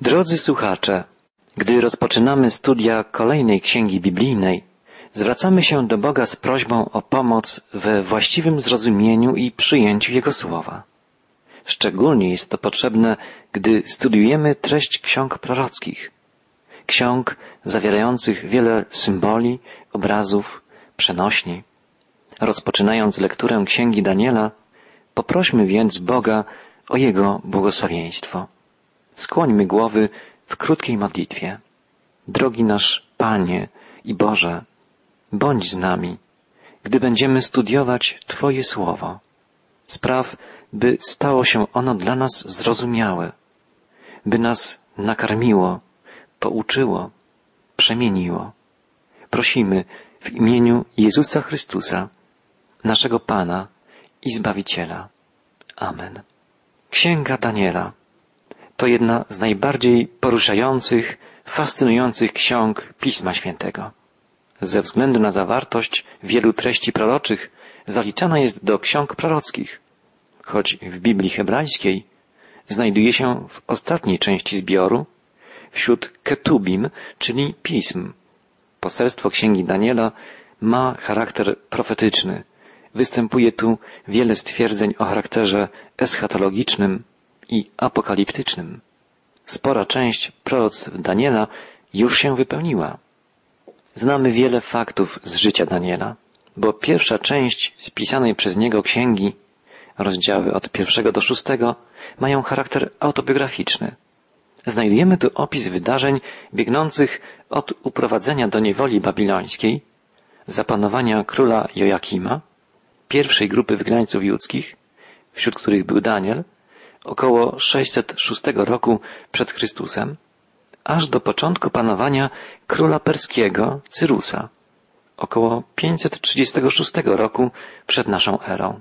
Drodzy słuchacze, gdy rozpoczynamy studia kolejnej księgi biblijnej, zwracamy się do Boga z prośbą o pomoc we właściwym zrozumieniu i przyjęciu Jego słowa. Szczególnie jest to potrzebne, gdy studiujemy treść ksiąg prorockich. Ksiąg zawierających wiele symboli, obrazów, przenośni. Rozpoczynając lekturę księgi Daniela, poprośmy więc Boga o Jego błogosławieństwo. Skłońmy głowy w krótkiej modlitwie. Drogi nasz Panie i Boże, bądź z nami, gdy będziemy studiować Twoje słowo. Spraw, by stało się ono dla nas zrozumiałe, by nas nakarmiło, pouczyło, przemieniło. Prosimy w imieniu Jezusa Chrystusa, naszego Pana i Zbawiciela. Amen. Księga Daniela to jedna z najbardziej poruszających, fascynujących ksiąg Pisma Świętego. Ze względu na zawartość wielu treści proroczych zaliczana jest do ksiąg prorockich, choć w Biblii hebrajskiej znajduje się w ostatniej części zbioru wśród ketubim, czyli pism. Poselstwo księgi Daniela ma charakter profetyczny. Występuje tu wiele stwierdzeń o charakterze eschatologicznym, i apokaliptycznym. Spora część proroctw Daniela już się wypełniła. Znamy wiele faktów z życia Daniela, bo pierwsza część spisanej przez niego księgi, rozdziały od pierwszego do szóstego, mają charakter autobiograficzny. Znajdujemy tu opis wydarzeń biegnących od uprowadzenia do niewoli babilońskiej, zapanowania króla Joakima, pierwszej grupy wygnańców judzkich, wśród których był Daniel, około 606 roku przed Chrystusem, aż do początku panowania króla perskiego Cyrusa, około 536 roku przed naszą erą.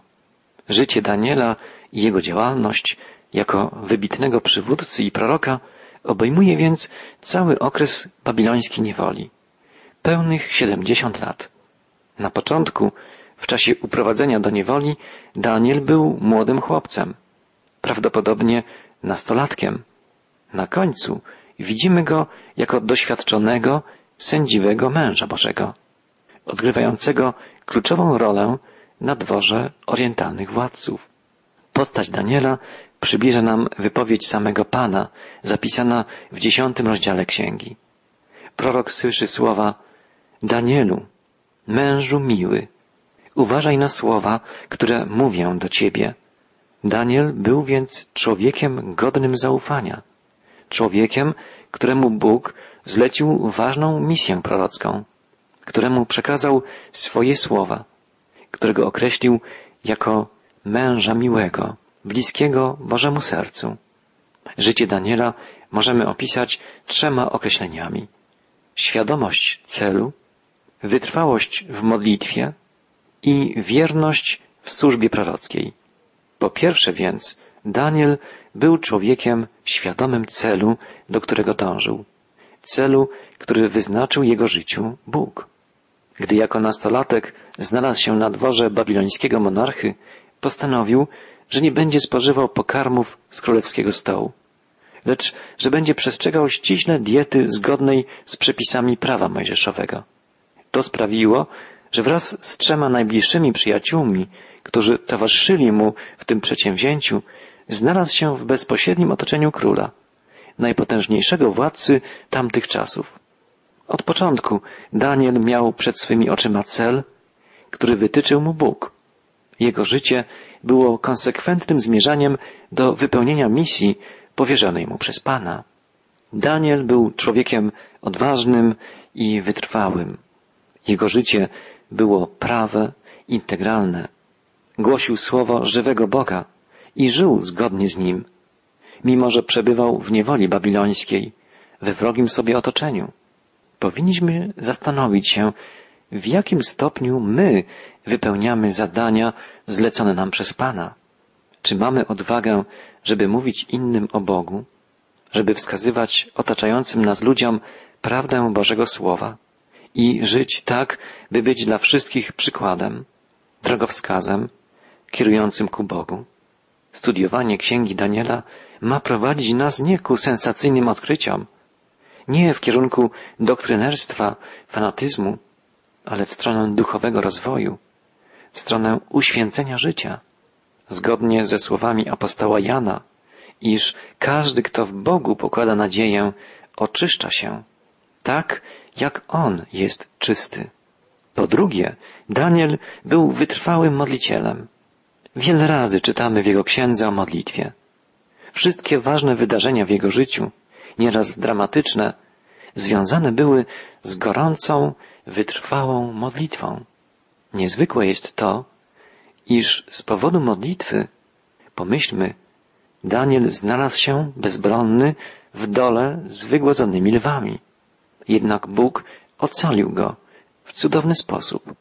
Życie Daniela i jego działalność jako wybitnego przywódcy i proroka obejmuje więc cały okres babilońskiej niewoli, pełnych 70 lat. Na początku, w czasie uprowadzenia do niewoli, Daniel był młodym chłopcem, prawdopodobnie nastolatkiem. Na końcu widzimy go jako doświadczonego, sędziwego męża Bożego, odgrywającego kluczową rolę na dworze orientalnych władców. Postać Daniela przybliża nam wypowiedź samego Pana, zapisana w dziesiątym rozdziale księgi. Prorok słyszy słowa Danielu, mężu miły, uważaj na słowa, które mówię do ciebie. Daniel był więc człowiekiem godnym zaufania, człowiekiem, któremu Bóg zlecił ważną misję prorocką, któremu przekazał swoje słowa, którego określił jako męża miłego, bliskiego Bożemu sercu. Życie Daniela możemy opisać trzema określeniami. Świadomość celu, wytrwałość w modlitwie i wierność w służbie prorockiej. Po pierwsze więc, Daniel był człowiekiem świadomym celu, do którego dążył. Celu, który wyznaczył jego życiu Bóg. Gdy jako nastolatek znalazł się na dworze babilońskiego monarchy, postanowił, że nie będzie spożywał pokarmów z królewskiego stołu, lecz że będzie przestrzegał ściśle diety zgodnej z przepisami prawa mojżeszowego. To sprawiło, że wraz z trzema najbliższymi przyjaciółmi którzy towarzyszyli mu w tym przedsięwzięciu, znalazł się w bezpośrednim otoczeniu króla, najpotężniejszego władcy tamtych czasów. Od początku Daniel miał przed swymi oczyma cel, który wytyczył mu Bóg. Jego życie było konsekwentnym zmierzaniem do wypełnienia misji powierzonej mu przez Pana. Daniel był człowiekiem odważnym i wytrwałym. Jego życie było prawe, integralne, Głosił słowo żywego Boga i żył zgodnie z nim, mimo że przebywał w niewoli babilońskiej, we wrogim sobie otoczeniu. Powinniśmy zastanowić się, w jakim stopniu my wypełniamy zadania zlecone nam przez Pana. Czy mamy odwagę, żeby mówić innym o Bogu, żeby wskazywać otaczającym nas ludziom prawdę Bożego Słowa i żyć tak, by być dla wszystkich przykładem, drogowskazem, kierującym ku Bogu. Studiowanie księgi Daniela ma prowadzić nas nie ku sensacyjnym odkryciom, nie w kierunku doktrynerstwa, fanatyzmu, ale w stronę duchowego rozwoju, w stronę uświęcenia życia, zgodnie ze słowami apostoła Jana, iż każdy, kto w Bogu pokłada nadzieję, oczyszcza się, tak jak On jest czysty. Po drugie, Daniel był wytrwałym modlicielem. Wiele razy czytamy w jego księdze o modlitwie. Wszystkie ważne wydarzenia w jego życiu, nieraz dramatyczne, związane były z gorącą, wytrwałą modlitwą. Niezwykłe jest to, iż z powodu modlitwy, pomyślmy, Daniel znalazł się bezbronny w dole z wygłodzonymi lwami. Jednak Bóg ocalił go w cudowny sposób.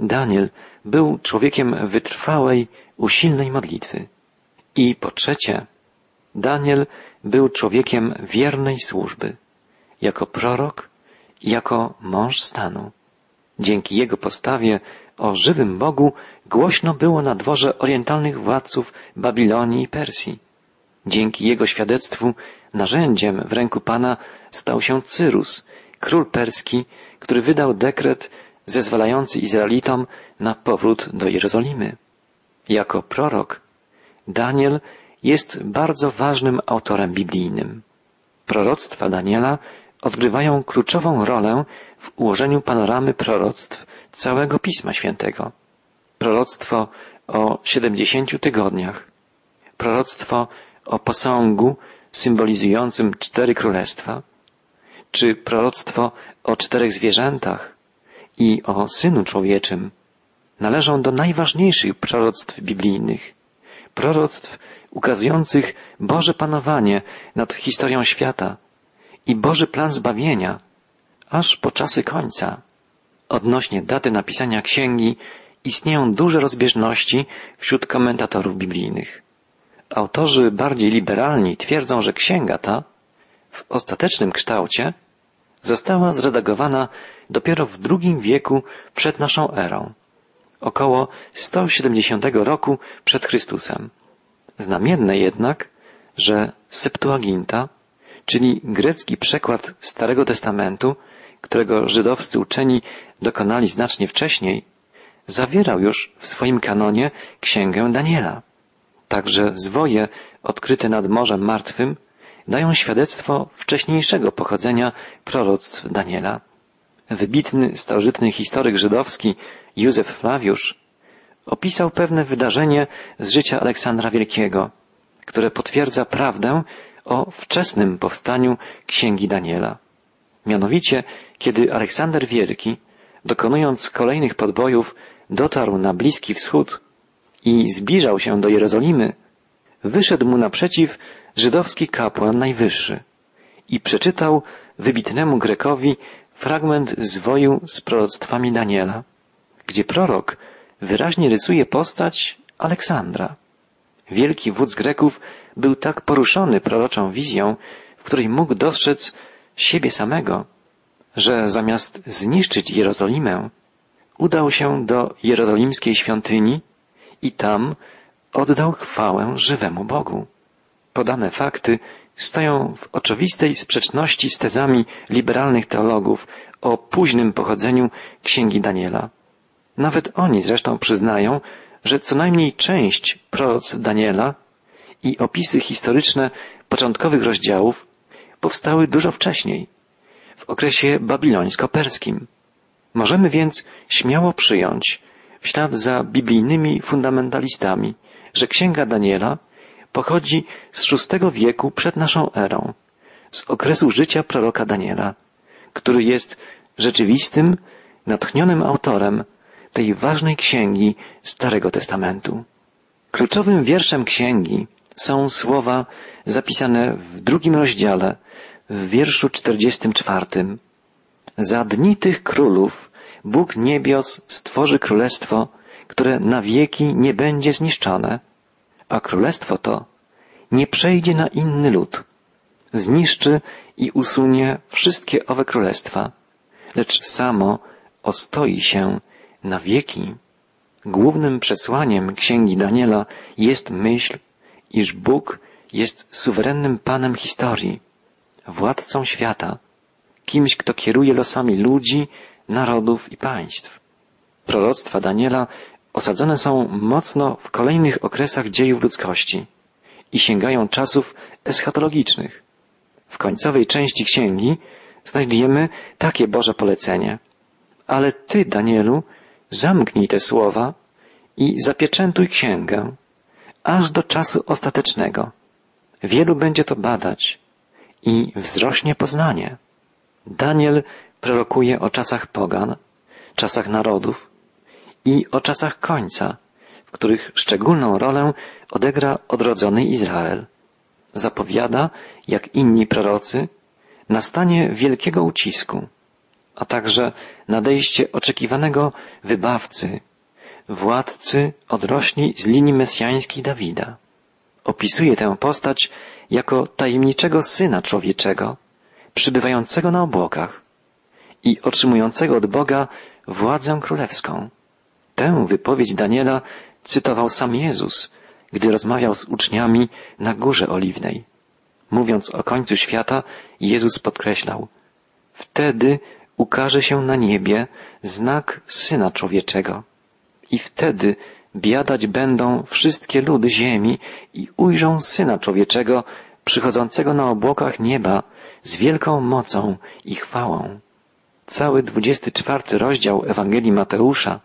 Daniel był człowiekiem wytrwałej, usilnej modlitwy. I po trzecie, Daniel był człowiekiem wiernej służby, jako prorok jako mąż stanu. Dzięki jego postawie o żywym Bogu głośno było na dworze orientalnych władców Babilonii i Persji. Dzięki jego świadectwu narzędziem w ręku Pana stał się Cyrus, król perski, który wydał dekret zezwalający Izraelitom na powrót do Jerozolimy. Jako prorok Daniel jest bardzo ważnym autorem biblijnym. Proroctwa Daniela odgrywają kluczową rolę w ułożeniu panoramy proroctw całego Pisma Świętego. Proroctwo o siedemdziesięciu tygodniach, proroctwo o posągu symbolizującym cztery królestwa, czy proroctwo o czterech zwierzętach i o Synu Człowieczym należą do najważniejszych proroctw biblijnych, proroctw ukazujących Boże panowanie nad historią świata i Boży plan zbawienia, aż po czasy końca. Odnośnie daty napisania księgi istnieją duże rozbieżności wśród komentatorów biblijnych. Autorzy bardziej liberalni twierdzą, że księga ta w ostatecznym kształcie została zredagowana dopiero w II wieku przed naszą erą, około 170 roku przed Chrystusem. Znamienne jednak, że Septuaginta, czyli grecki przekład Starego Testamentu, którego żydowscy uczeni dokonali znacznie wcześniej, zawierał już w swoim kanonie księgę Daniela. Także zwoje odkryte nad Morzem Martwym dają świadectwo wcześniejszego pochodzenia proroctw Daniela. Wybitny starożytny historyk żydowski Józef Flawiusz opisał pewne wydarzenie z życia Aleksandra Wielkiego, które potwierdza prawdę o wczesnym powstaniu Księgi Daniela. Mianowicie, kiedy Aleksander Wielki, dokonując kolejnych podbojów, dotarł na Bliski Wschód i zbliżał się do Jerozolimy, wyszedł mu naprzeciw żydowski kapłan najwyższy i przeczytał wybitnemu Grekowi fragment zwoju z proroctwami Daniela, gdzie prorok wyraźnie rysuje postać Aleksandra. Wielki wódz Greków był tak poruszony proroczą wizją, w której mógł dostrzec siebie samego, że zamiast zniszczyć Jerozolimę, udał się do jerozolimskiej świątyni i tam oddał chwałę żywemu Bogu. Podane fakty stoją w oczywistej sprzeczności z tezami liberalnych teologów o późnym pochodzeniu Księgi Daniela. Nawet oni zresztą przyznają, że co najmniej część proroc Daniela i opisy historyczne początkowych rozdziałów powstały dużo wcześniej, w okresie babilońsko-perskim. Możemy więc śmiało przyjąć, w ślad za biblijnymi fundamentalistami, że Księga Daniela pochodzi z VI wieku przed naszą erą, z okresu życia proroka Daniela, który jest rzeczywistym, natchnionym autorem tej ważnej księgi Starego Testamentu. Kluczowym wierszem księgi są słowa zapisane w drugim rozdziale, w wierszu 44. Za dni tych królów Bóg niebios stworzy królestwo, które na wieki nie będzie zniszczone, a królestwo to nie przejdzie na inny lud. Zniszczy i usunie wszystkie owe królestwa, lecz samo ostoi się na wieki. Głównym przesłaniem księgi Daniela jest myśl, iż Bóg jest suwerennym Panem historii, władcą świata, kimś, kto kieruje losami ludzi, narodów i państw. Proroctwa Daniela osadzone są mocno w kolejnych okresach dziejów ludzkości i sięgają czasów eschatologicznych. W końcowej części księgi znajdujemy takie Boże polecenie. Ale Ty, Danielu, zamknij te słowa i zapieczętuj księgę, aż do czasu ostatecznego. Wielu będzie to badać i wzrośnie poznanie. Daniel prorokuje o czasach pogan, czasach narodów i o czasach końca, w których szczególną rolę odegra odrodzony Izrael. Zapowiada, jak inni prorocy, nastanie wielkiego ucisku, a także nadejście oczekiwanego wybawcy, władcy odrośli z linii mesjańskiej Dawida. Opisuje tę postać jako tajemniczego syna człowieczego, przybywającego na obłokach i otrzymującego od Boga władzę królewską. Tę wypowiedź Daniela cytował sam Jezus, gdy rozmawiał z uczniami na Górze Oliwnej. Mówiąc o końcu świata, Jezus podkreślał, wtedy ukaże się na niebie znak Syna Człowieczego. I wtedy biadać będą wszystkie ludy ziemi i ujrzą Syna Człowieczego przychodzącego na obłokach nieba z wielką mocą i chwałą. Cały dwudziesty czwarty rozdział Ewangelii Mateusza,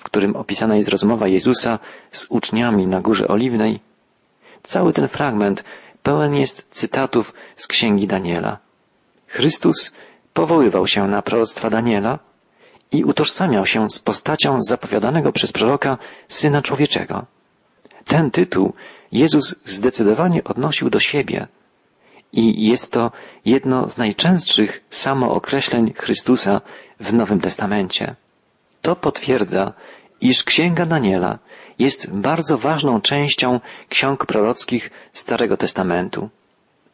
w którym opisana jest rozmowa Jezusa z uczniami na Górze Oliwnej, cały ten fragment pełen jest cytatów z księgi Daniela. Chrystus powoływał się na proroctwa Daniela i utożsamiał się z postacią zapowiadanego przez proroka Syna Człowieczego. Ten tytuł Jezus zdecydowanie odnosił do siebie i jest to jedno z najczęstszych samookreśleń Chrystusa w Nowym Testamencie. To potwierdza, iż Księga Daniela jest bardzo ważną częścią ksiąg prorockich Starego Testamentu.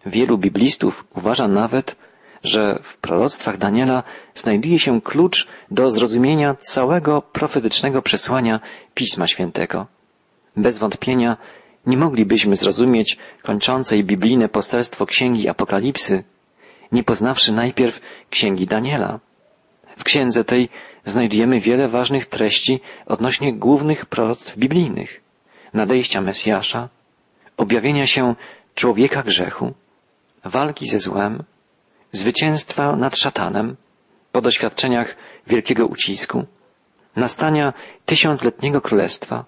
Wielu biblistów uważa nawet, że w proroctwach Daniela znajduje się klucz do zrozumienia całego profetycznego przesłania Pisma Świętego. Bez wątpienia nie moglibyśmy zrozumieć kończącej biblijne poselstwo Księgi Apokalipsy, nie poznawszy najpierw Księgi Daniela. W księdze tej znajdujemy wiele ważnych treści odnośnie głównych proroctw biblijnych, nadejścia Mesjasza, objawienia się człowieka grzechu, walki ze złem, zwycięstwa nad szatanem, po doświadczeniach wielkiego ucisku, nastania tysiącletniego królestwa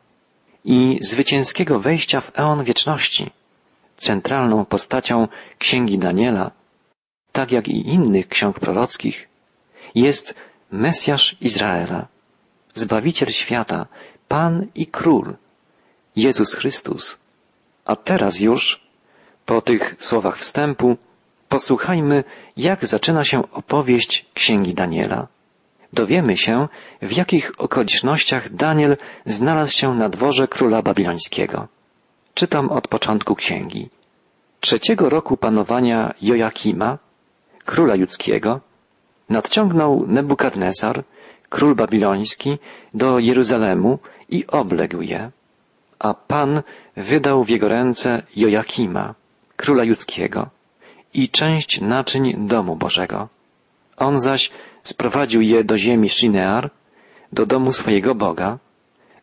i zwycięskiego wejścia w eon wieczności. Centralną postacią księgi Daniela, tak jak i innych ksiąg prorockich, jest Mesjasz Izraela, Zbawiciel świata, Pan i Król, Jezus Chrystus. A teraz już, po tych słowach wstępu, posłuchajmy, jak zaczyna się opowieść Księgi Daniela. Dowiemy się, w jakich okolicznościach Daniel znalazł się na dworze króla babilońskiego. Czytam od początku księgi. Trzeciego roku panowania Joakima, króla judzkiego, nadciągnął Nebukadnesar, król babiloński, do Jeruzalemu i obległ je. A Pan wydał w jego ręce Joakima, króla judzkiego, i część naczyń domu Bożego. On zaś sprowadził je do ziemi Shinear, do domu swojego Boga,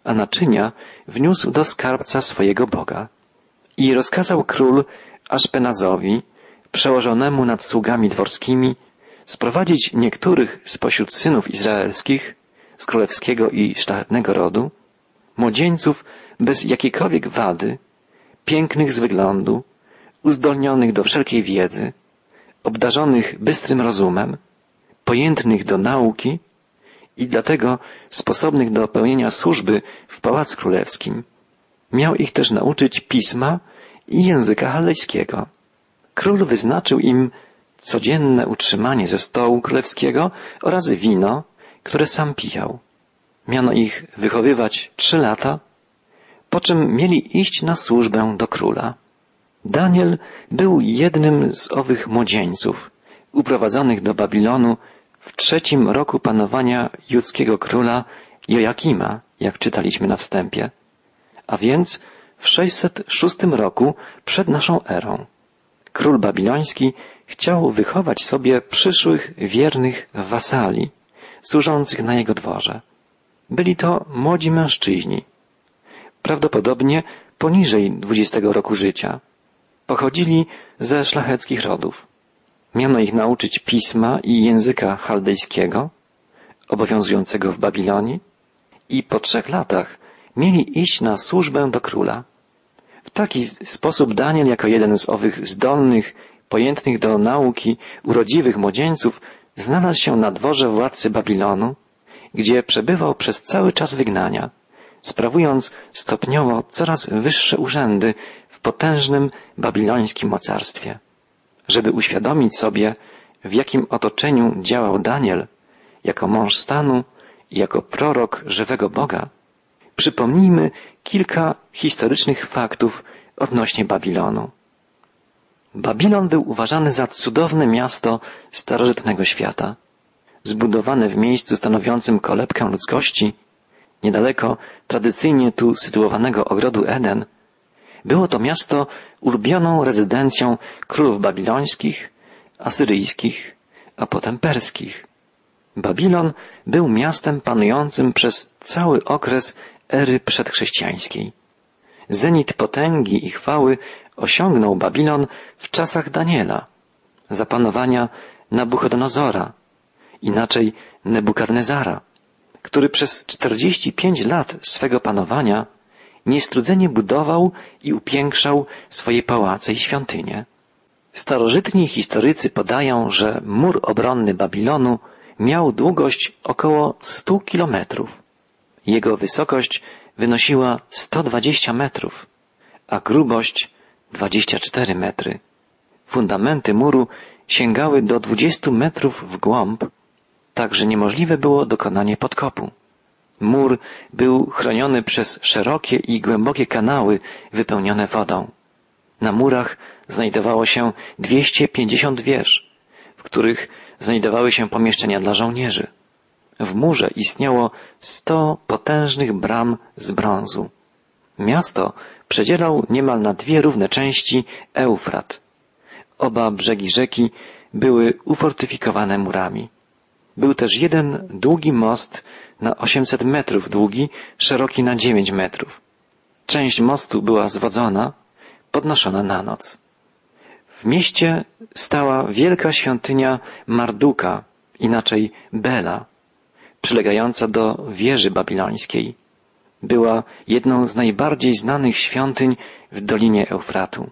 a naczynia wniósł do skarbca swojego Boga. I rozkazał król Aszpenazowi, przełożonemu nad sługami dworskimi, sprowadzić niektórych spośród synów izraelskich z królewskiego i szlachetnego rodu, młodzieńców bez jakiejkolwiek wady, pięknych z wyglądu, uzdolnionych do wszelkiej wiedzy, obdarzonych bystrym rozumem, pojętnych do nauki i dlatego sposobnych do pełnienia służby w Pałacu Królewskim. Miał ich też nauczyć pisma i języka chaldejskiego. Król wyznaczył im codzienne utrzymanie ze stołu królewskiego oraz wino, które sam pijał. Miano ich wychowywać trzy lata, po czym mieli iść na służbę do króla. Daniel był jednym z owych młodzieńców, uprowadzonych do Babilonu w trzecim roku panowania judzkiego króla Joakima, jak czytaliśmy na wstępie, a więc w 606 roku przed naszą erą. Król babiloński chciał wychować sobie przyszłych wiernych wasali, służących na jego dworze. Byli to młodzi mężczyźni, prawdopodobnie poniżej 20 roku życia. Pochodzili ze szlacheckich rodów. Miano ich nauczyć pisma i języka chaldejskiego, obowiązującego w Babilonii, i po trzech latach mieli iść na służbę do króla. W taki sposób Daniel, jako jeden z owych zdolnych, pojętnych do nauki, urodziwych młodzieńców, znalazł się na dworze władcy Babilonu, gdzie przebywał przez cały czas wygnania, sprawując stopniowo coraz wyższe urzędy w potężnym babilońskim mocarstwie. Żeby uświadomić sobie, w jakim otoczeniu działał Daniel, jako mąż stanu i jako prorok żywego Boga, przypomnijmy kilka historycznych faktów odnośnie Babilonu. Babilon był uważany za cudowne miasto starożytnego świata. Zbudowane w miejscu stanowiącym kolebkę ludzkości, niedaleko tradycyjnie tu sytuowanego ogrodu Eden, było to miasto ulubioną rezydencją królów babilońskich, asyryjskich, a potem perskich. Babilon był miastem panującym przez cały okres ery przedchrześcijańskiej. Zenit potęgi i chwały osiągnął Babilon w czasach Daniela, zapanowania Nabuchodonozora, inaczej Nebukadnezara, który przez 45 lat swego panowania niestrudzenie budował i upiększał swoje pałace i świątynie. Starożytni historycy podają, że mur obronny Babilonu miał długość około 100 kilometrów. Jego wysokość wynosiła 120 metrów, a grubość 24 metry. Fundamenty muru sięgały do 20 metrów w głąb, tak że niemożliwe było dokonanie podkopu. Mur był chroniony przez szerokie i głębokie kanały wypełnione wodą. Na murach znajdowało się 250 wież, w których znajdowały się pomieszczenia dla żołnierzy. W murze istniało sto potężnych bram z brązu. Miasto przedzielał niemal na dwie równe części Eufrat. Oba brzegi rzeki były ufortyfikowane murami. Był też jeden długi most na 800 metrów długi, szeroki na 9 metrów. Część mostu była zwodzona, podnoszona na noc. W mieście stała wielka świątynia Marduka, inaczej Bela, przylegająca do wieży babilońskiej. Była jedną z najbardziej znanych świątyń w Dolinie Eufratu.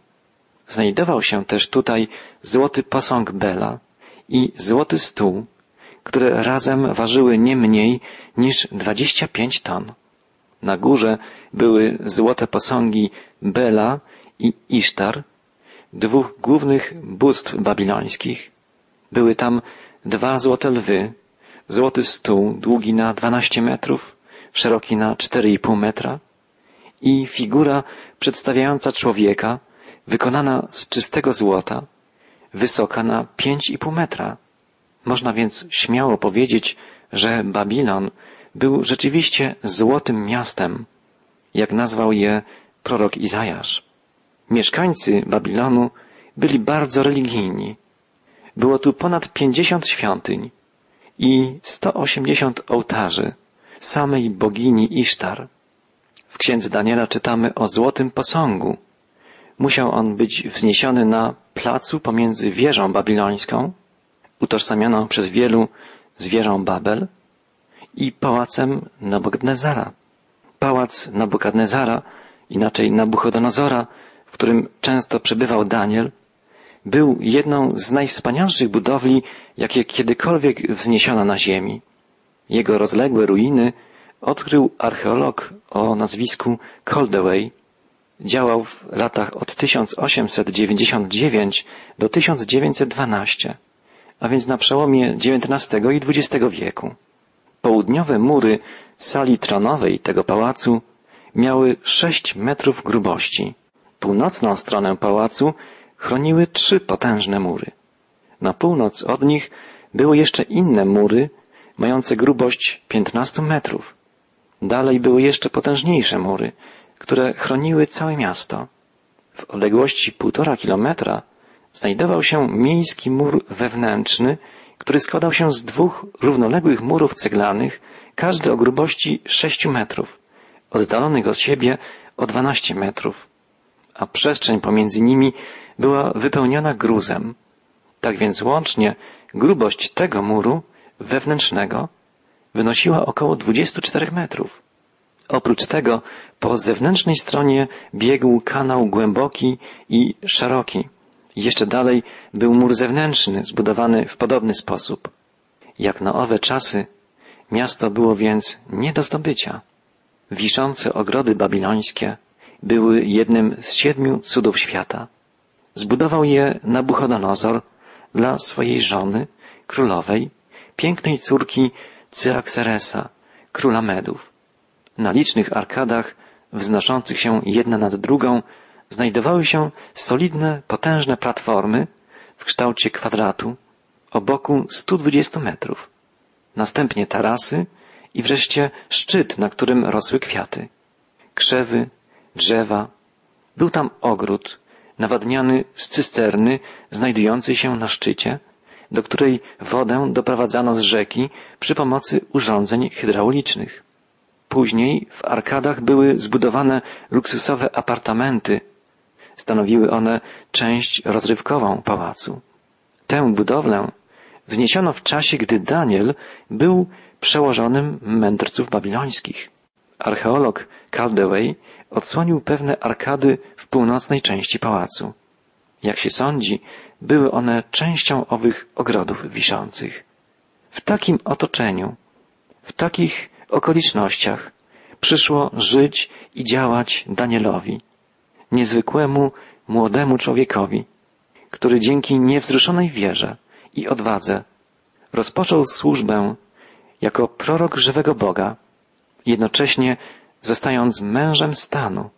Znajdował się też tutaj złoty posąg Bela i złoty stół, które razem ważyły nie mniej niż 25 ton. Na górze były złote posągi Bela i Isztar, dwóch głównych bóstw babilońskich. Były tam dwa złote lwy, złoty stół długi na 12 metrów, szeroki na 4,5 metra i figura przedstawiająca człowieka, wykonana z czystego złota, wysoka na 5,5 metra. Można więc śmiało powiedzieć, że Babilon był rzeczywiście złotym miastem, jak nazwał je prorok Izajasz. Mieszkańcy Babilonu byli bardzo religijni. Było tu ponad pięćdziesiąt świątyń i sto osiemdziesiąt ołtarzy samej bogini Isztar. W księdze Daniela czytamy o złotym posągu. Musiał on być wzniesiony na placu pomiędzy wieżą babilońską utożsamianą przez wielu z wieżą Babel i pałacem Nabukadnezara. Pałac Nabukadnezara, inaczej Nabuchodonozora, w którym często przebywał Daniel, był jedną z najwspanialszych budowli, jakie kiedykolwiek wzniesiono na ziemi. Jego rozległe ruiny odkrył archeolog o nazwisku Coldaway. Działał w latach od 1899 do 1912 a więc na przełomie XIX i XX wieku. Południowe mury sali tronowej tego pałacu miały sześć metrów grubości. Północną stronę pałacu chroniły trzy potężne mury. Na północ od nich były jeszcze inne mury, mające grubość 15 metrów. Dalej były jeszcze potężniejsze mury, które chroniły całe miasto. W odległości półtora kilometra znajdował się miejski mur wewnętrzny, który składał się z dwóch równoległych murów ceglanych, każdy o grubości sześciu metrów, oddalonych od siebie o dwanaście metrów, a przestrzeń pomiędzy nimi była wypełniona gruzem. Tak więc łącznie grubość tego muru wewnętrznego wynosiła około 24 metrów. Oprócz tego po zewnętrznej stronie biegł kanał głęboki i szeroki. Jeszcze dalej był mur zewnętrzny, zbudowany w podobny sposób. Jak na owe czasy, miasto było więc nie do zdobycia. Wiszące ogrody babilońskie były jednym z siedmiu cudów świata. Zbudował je Nabuchodonozor dla swojej żony, królowej, pięknej córki Cyaxeresa, króla Medów. Na licznych arkadach, wznoszących się jedna nad drugą, znajdowały się solidne, potężne platformy w kształcie kwadratu o boku 120 metrów. Następnie tarasy i wreszcie szczyt, na którym rosły kwiaty. Krzewy, drzewa. Był tam ogród, nawadniany z cysterny znajdującej się na szczycie, do której wodę doprowadzano z rzeki przy pomocy urządzeń hydraulicznych. Później w arkadach były zbudowane luksusowe apartamenty. Stanowiły one część rozrywkową pałacu. Tę budowlę wzniesiono w czasie, gdy Daniel był przełożonym mędrców babilońskich. Archeolog Caldewey odsłonił pewne arkady w północnej części pałacu. Jak się sądzi, były one częścią owych ogrodów wiszących. W takim otoczeniu, w takich okolicznościach przyszło żyć i działać Danielowi, niezwykłemu, młodemu człowiekowi, który dzięki niewzruszonej wierze i odwadze rozpoczął służbę jako prorok żywego Boga, jednocześnie zostając mężem stanu,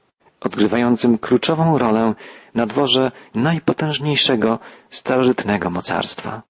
odgrywającym kluczową rolę na dworze najpotężniejszego starożytnego mocarstwa.